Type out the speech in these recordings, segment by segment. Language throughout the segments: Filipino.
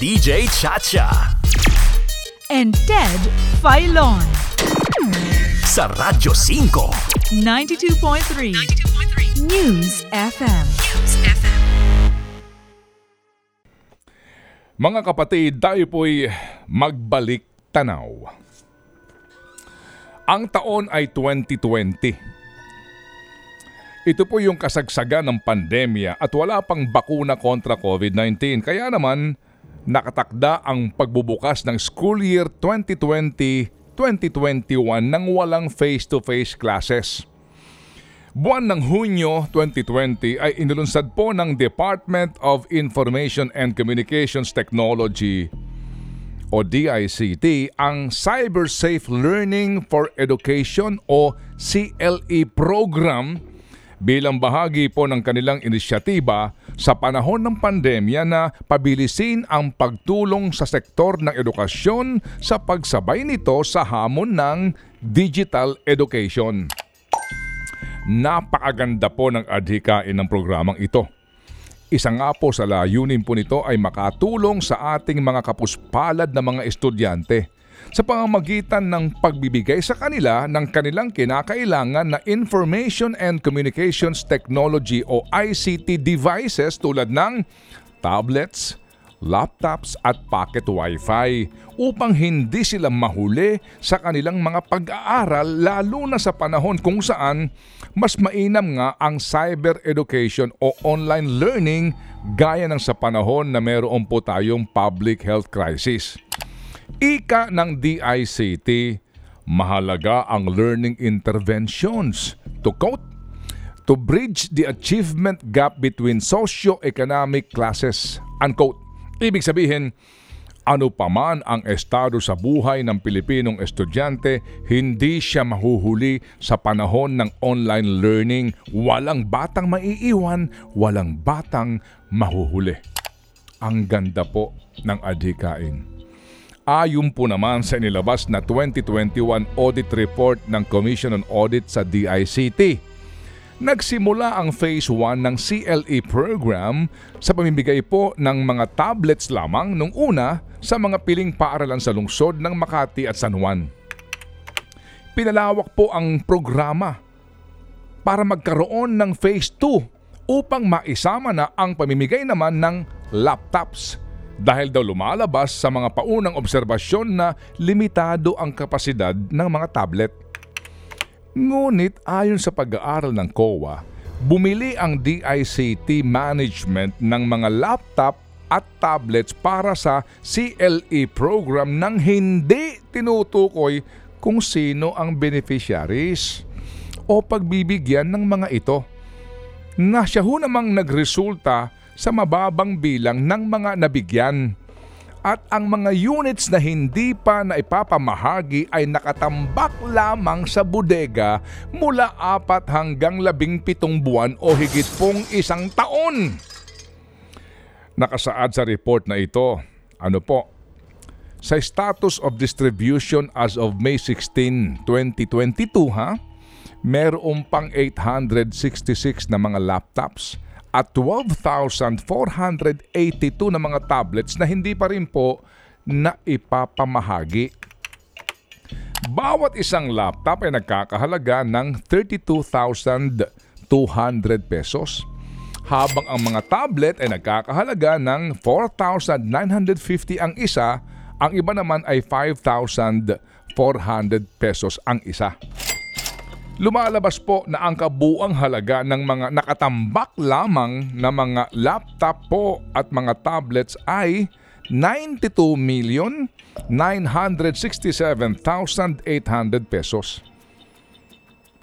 DJ Chacha. and Ted Filon. Sa Radyo 5. 92.3 News FM. Mga kapatid, tayo po'y magbalik tanaw. Ang taon ay 2020. Ito po yung kasagsagan ng pandemya at wala pang bakuna kontra COVID-19. Kaya naman, nakatakda ang pagbubukas ng school year 2020-2021 nang walang face-to-face classes. Buwan ng Hunyo 2020 ay inilunsad po ng Department of Information and Communications Technology o DICT ang Cyber Safe Learning for Education o CLE program bilang bahagi po ng kanilang inisyatiba sa panahon ng pandemya na pabilisin ang pagtulong sa sektor ng edukasyon sa pagsabay nito sa hamon ng digital education. Napakaganda po ng adhikain ng programang ito. Isa nga po sa layunin po nito ay makatulong sa ating mga kapuspalad na mga estudyante sa pamamagitan ng pagbibigay sa kanila ng kanilang kinakailangan na Information and Communications Technology o ICT devices tulad ng tablets, laptops at pocket wifi upang hindi sila mahuli sa kanilang mga pag-aaral lalo na sa panahon kung saan mas mainam nga ang cyber education o online learning gaya ng sa panahon na meron po tayong public health crisis. Ika ng DICT, mahalaga ang learning interventions. To quote, to bridge the achievement gap between socio-economic classes. Unquote. Ibig sabihin, ano pa man ang estado sa buhay ng Pilipinong estudyante, hindi siya mahuhuli sa panahon ng online learning. Walang batang maiiwan, walang batang mahuhuli. Ang ganda po ng adhikain. Ayon po naman sa inilabas na 2021 audit report ng Commission on Audit sa DICT. Nagsimula ang Phase 1 ng CLE program sa pamimigay po ng mga tablets lamang nung una sa mga piling paaralan sa lungsod ng Makati at San Juan. Pinalawak po ang programa para magkaroon ng Phase 2 upang maisama na ang pamimigay naman ng laptops dahil daw lumalabas sa mga paunang obserbasyon na limitado ang kapasidad ng mga tablet. Ngunit ayon sa pag-aaral ng COA, bumili ang DICT management ng mga laptop at tablets para sa CLE program nang hindi tinutukoy kung sino ang beneficiaries o pagbibigyan ng mga ito. Na siya ho namang nagresulta sa mababang bilang ng mga nabigyan. At ang mga units na hindi pa na ipapamahagi ay nakatambak lamang sa bodega mula apat hanggang labing pitong buwan o higit pong isang taon. Nakasaad sa report na ito, ano po, sa status of distribution as of May 16, 2022 ha, meron pang 866 na mga laptops at 12,482 na mga tablets na hindi pa rin po na ipapamahagi. Bawat isang laptop ay nagkakahalaga ng 32,200 pesos habang ang mga tablet ay nagkakahalaga ng 4,950 ang isa, ang iba naman ay 5,400 pesos ang isa. Lumalabas po na ang kabuang halaga ng mga nakatambak lamang na mga laptop po at mga tablets ay 92,967,800 pesos.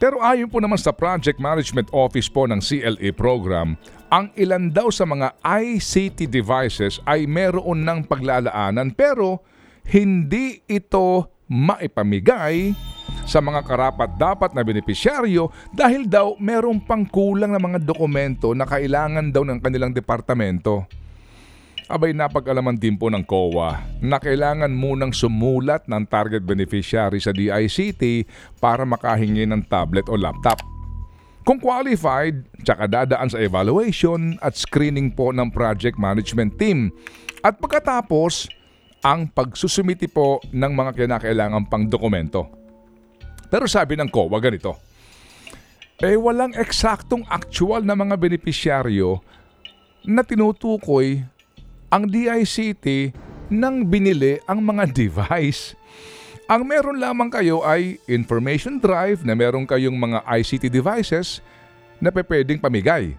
Pero ayon po naman sa Project Management Office po ng CLE program, ang ilan daw sa mga ICT devices ay meron ng paglalaanan pero hindi ito maipamigay sa mga karapat dapat na benepisyaryo dahil daw merong pang kulang na mga dokumento na kailangan daw ng kanilang departamento. Abay napag-alaman din po ng COA na kailangan munang sumulat ng target beneficiary sa DICT para makahingi ng tablet o laptop. Kung qualified, tsaka dadaan sa evaluation at screening po ng project management team. At pagkatapos, ang pagsusumiti po ng mga kinakailangan pang dokumento. Pero sabi ng COA ganito, eh walang eksaktong actual na mga benepisyaryo na tinutukoy ang DICT nang binili ang mga device. Ang meron lamang kayo ay information drive na meron kayong mga ICT devices na pwedeng pamigay.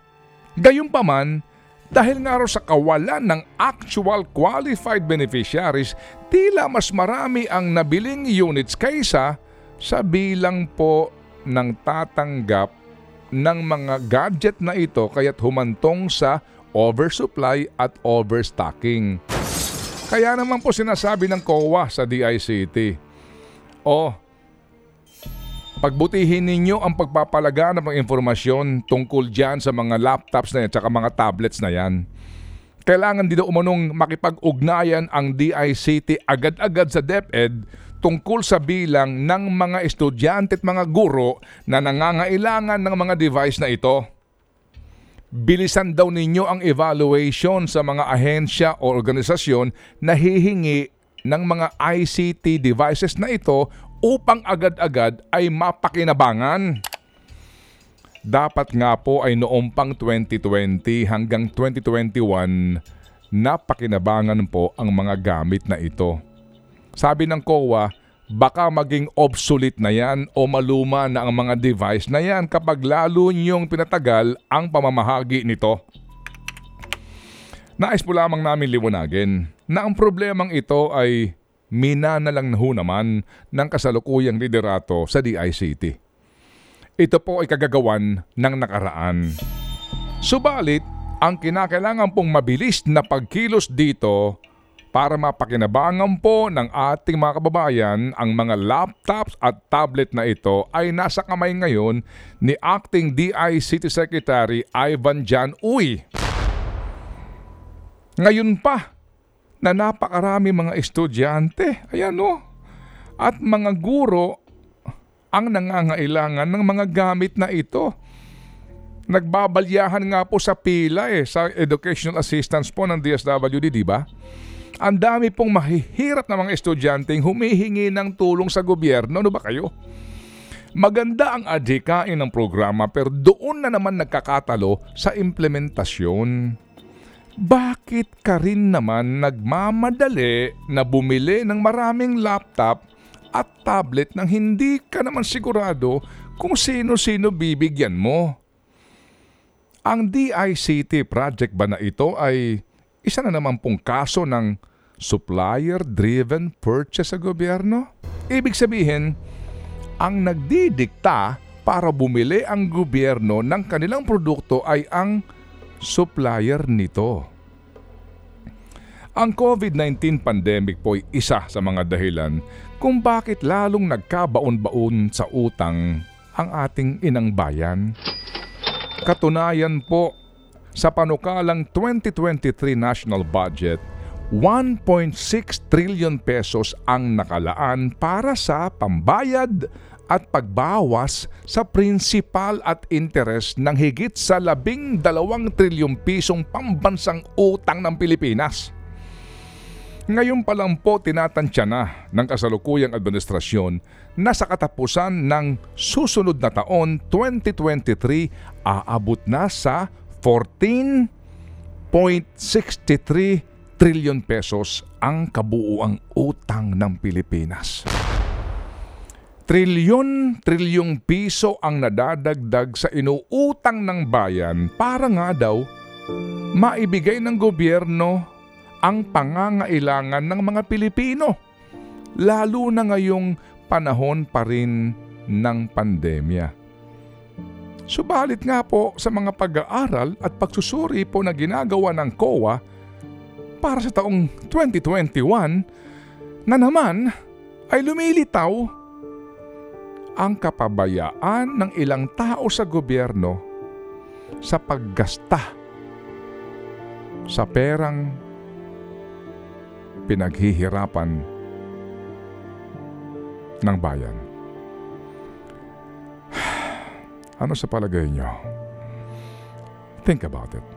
Gayunpaman, dahil nga raw sa kawalan ng actual qualified beneficiaries, tila mas marami ang nabiling units kaysa sa bilang po ng tatanggap ng mga gadget na ito kaya't humantong sa oversupply at overstocking. Kaya naman po sinasabi ng COA sa DICT, Oh, pagbutihin ninyo ang pagpapalaganap ng informasyon tungkol dyan sa mga laptops na yan at mga tablets na yan. Kailangan din umanong makipag-ugnayan ang DICT agad-agad sa DepEd tungkol sa bilang ng mga estudyante at mga guro na nangangailangan ng mga device na ito. Bilisan daw ninyo ang evaluation sa mga ahensya o organisasyon na hihingi ng mga ICT devices na ito upang agad-agad ay mapakinabangan. Dapat nga po ay noong pang 2020 hanggang 2021 napakinabangan po ang mga gamit na ito. Sabi ng COA, baka maging obsolete na yan o maluma na ang mga device na yan kapag lalo niyong pinatagal ang pamamahagi nito. Nais po lamang namin liwanagin na ang problemang ito ay mina na lang na naman ng kasalukuyang liderato sa DICT. Ito po ay kagagawan ng nakaraan. Subalit, ang kinakailangan pong mabilis na pagkilos dito para mapakinabangan po ng ating mga kababayan ang mga laptops at tablet na ito ay nasa kamay ngayon ni Acting DICT Secretary Ivan Jan Uy. Ngayon pa na napakarami mga estudyante, ayan o, at mga guro ang nangangailangan ng mga gamit na ito. Nagbabalyahan nga po sa pila eh, sa educational assistance po ng DSWD, di ba? Ang dami pong mahihirap na mga estudyanteng humihingi ng tulong sa gobyerno. Ano ba kayo? Maganda ang adhikain ng programa pero doon na naman nagkakatalo sa implementasyon. Bakit ka rin naman nagmamadali na bumili ng maraming laptop at tablet nang hindi ka naman sigurado kung sino-sino bibigyan mo? Ang DICT project ba na ito ay isa na naman pong kaso ng supplier-driven purchase sa gobyerno? Ibig sabihin, ang nagdidikta para bumili ang gobyerno ng kanilang produkto ay ang supplier nito. Ang COVID-19 pandemic po ay isa sa mga dahilan kung bakit lalong nagkabaon-baon sa utang ang ating inang bayan. Katunayan po, sa panukalang 2023 national budget, 1.6 trillion pesos ang nakalaan para sa pambayad at pagbawas sa prinsipal at interes ng higit sa labing dalawang trilyong pisong pambansang utang ng Pilipinas. Ngayon pa lang po tinatansya na ng kasalukuyang administrasyon na sa katapusan ng susunod na taon 2023 aabot na sa 14.63 trillion pesos ang kabuuang utang ng Pilipinas. Trilyon-trilyong piso ang nadadagdag sa inuutang ng bayan para nga daw maibigay ng gobyerno ang pangangailangan ng mga Pilipino. Lalo na ngayong panahon pa rin ng pandemya. Subalit nga po sa mga pag-aaral at pagsusuri po na ginagawa ng COA para sa taong 2021 na naman ay lumilitaw ang kapabayaan ng ilang tao sa gobyerno sa paggasta sa perang pinaghihirapan ng bayan. Ano sa palagay nyo? Think about it.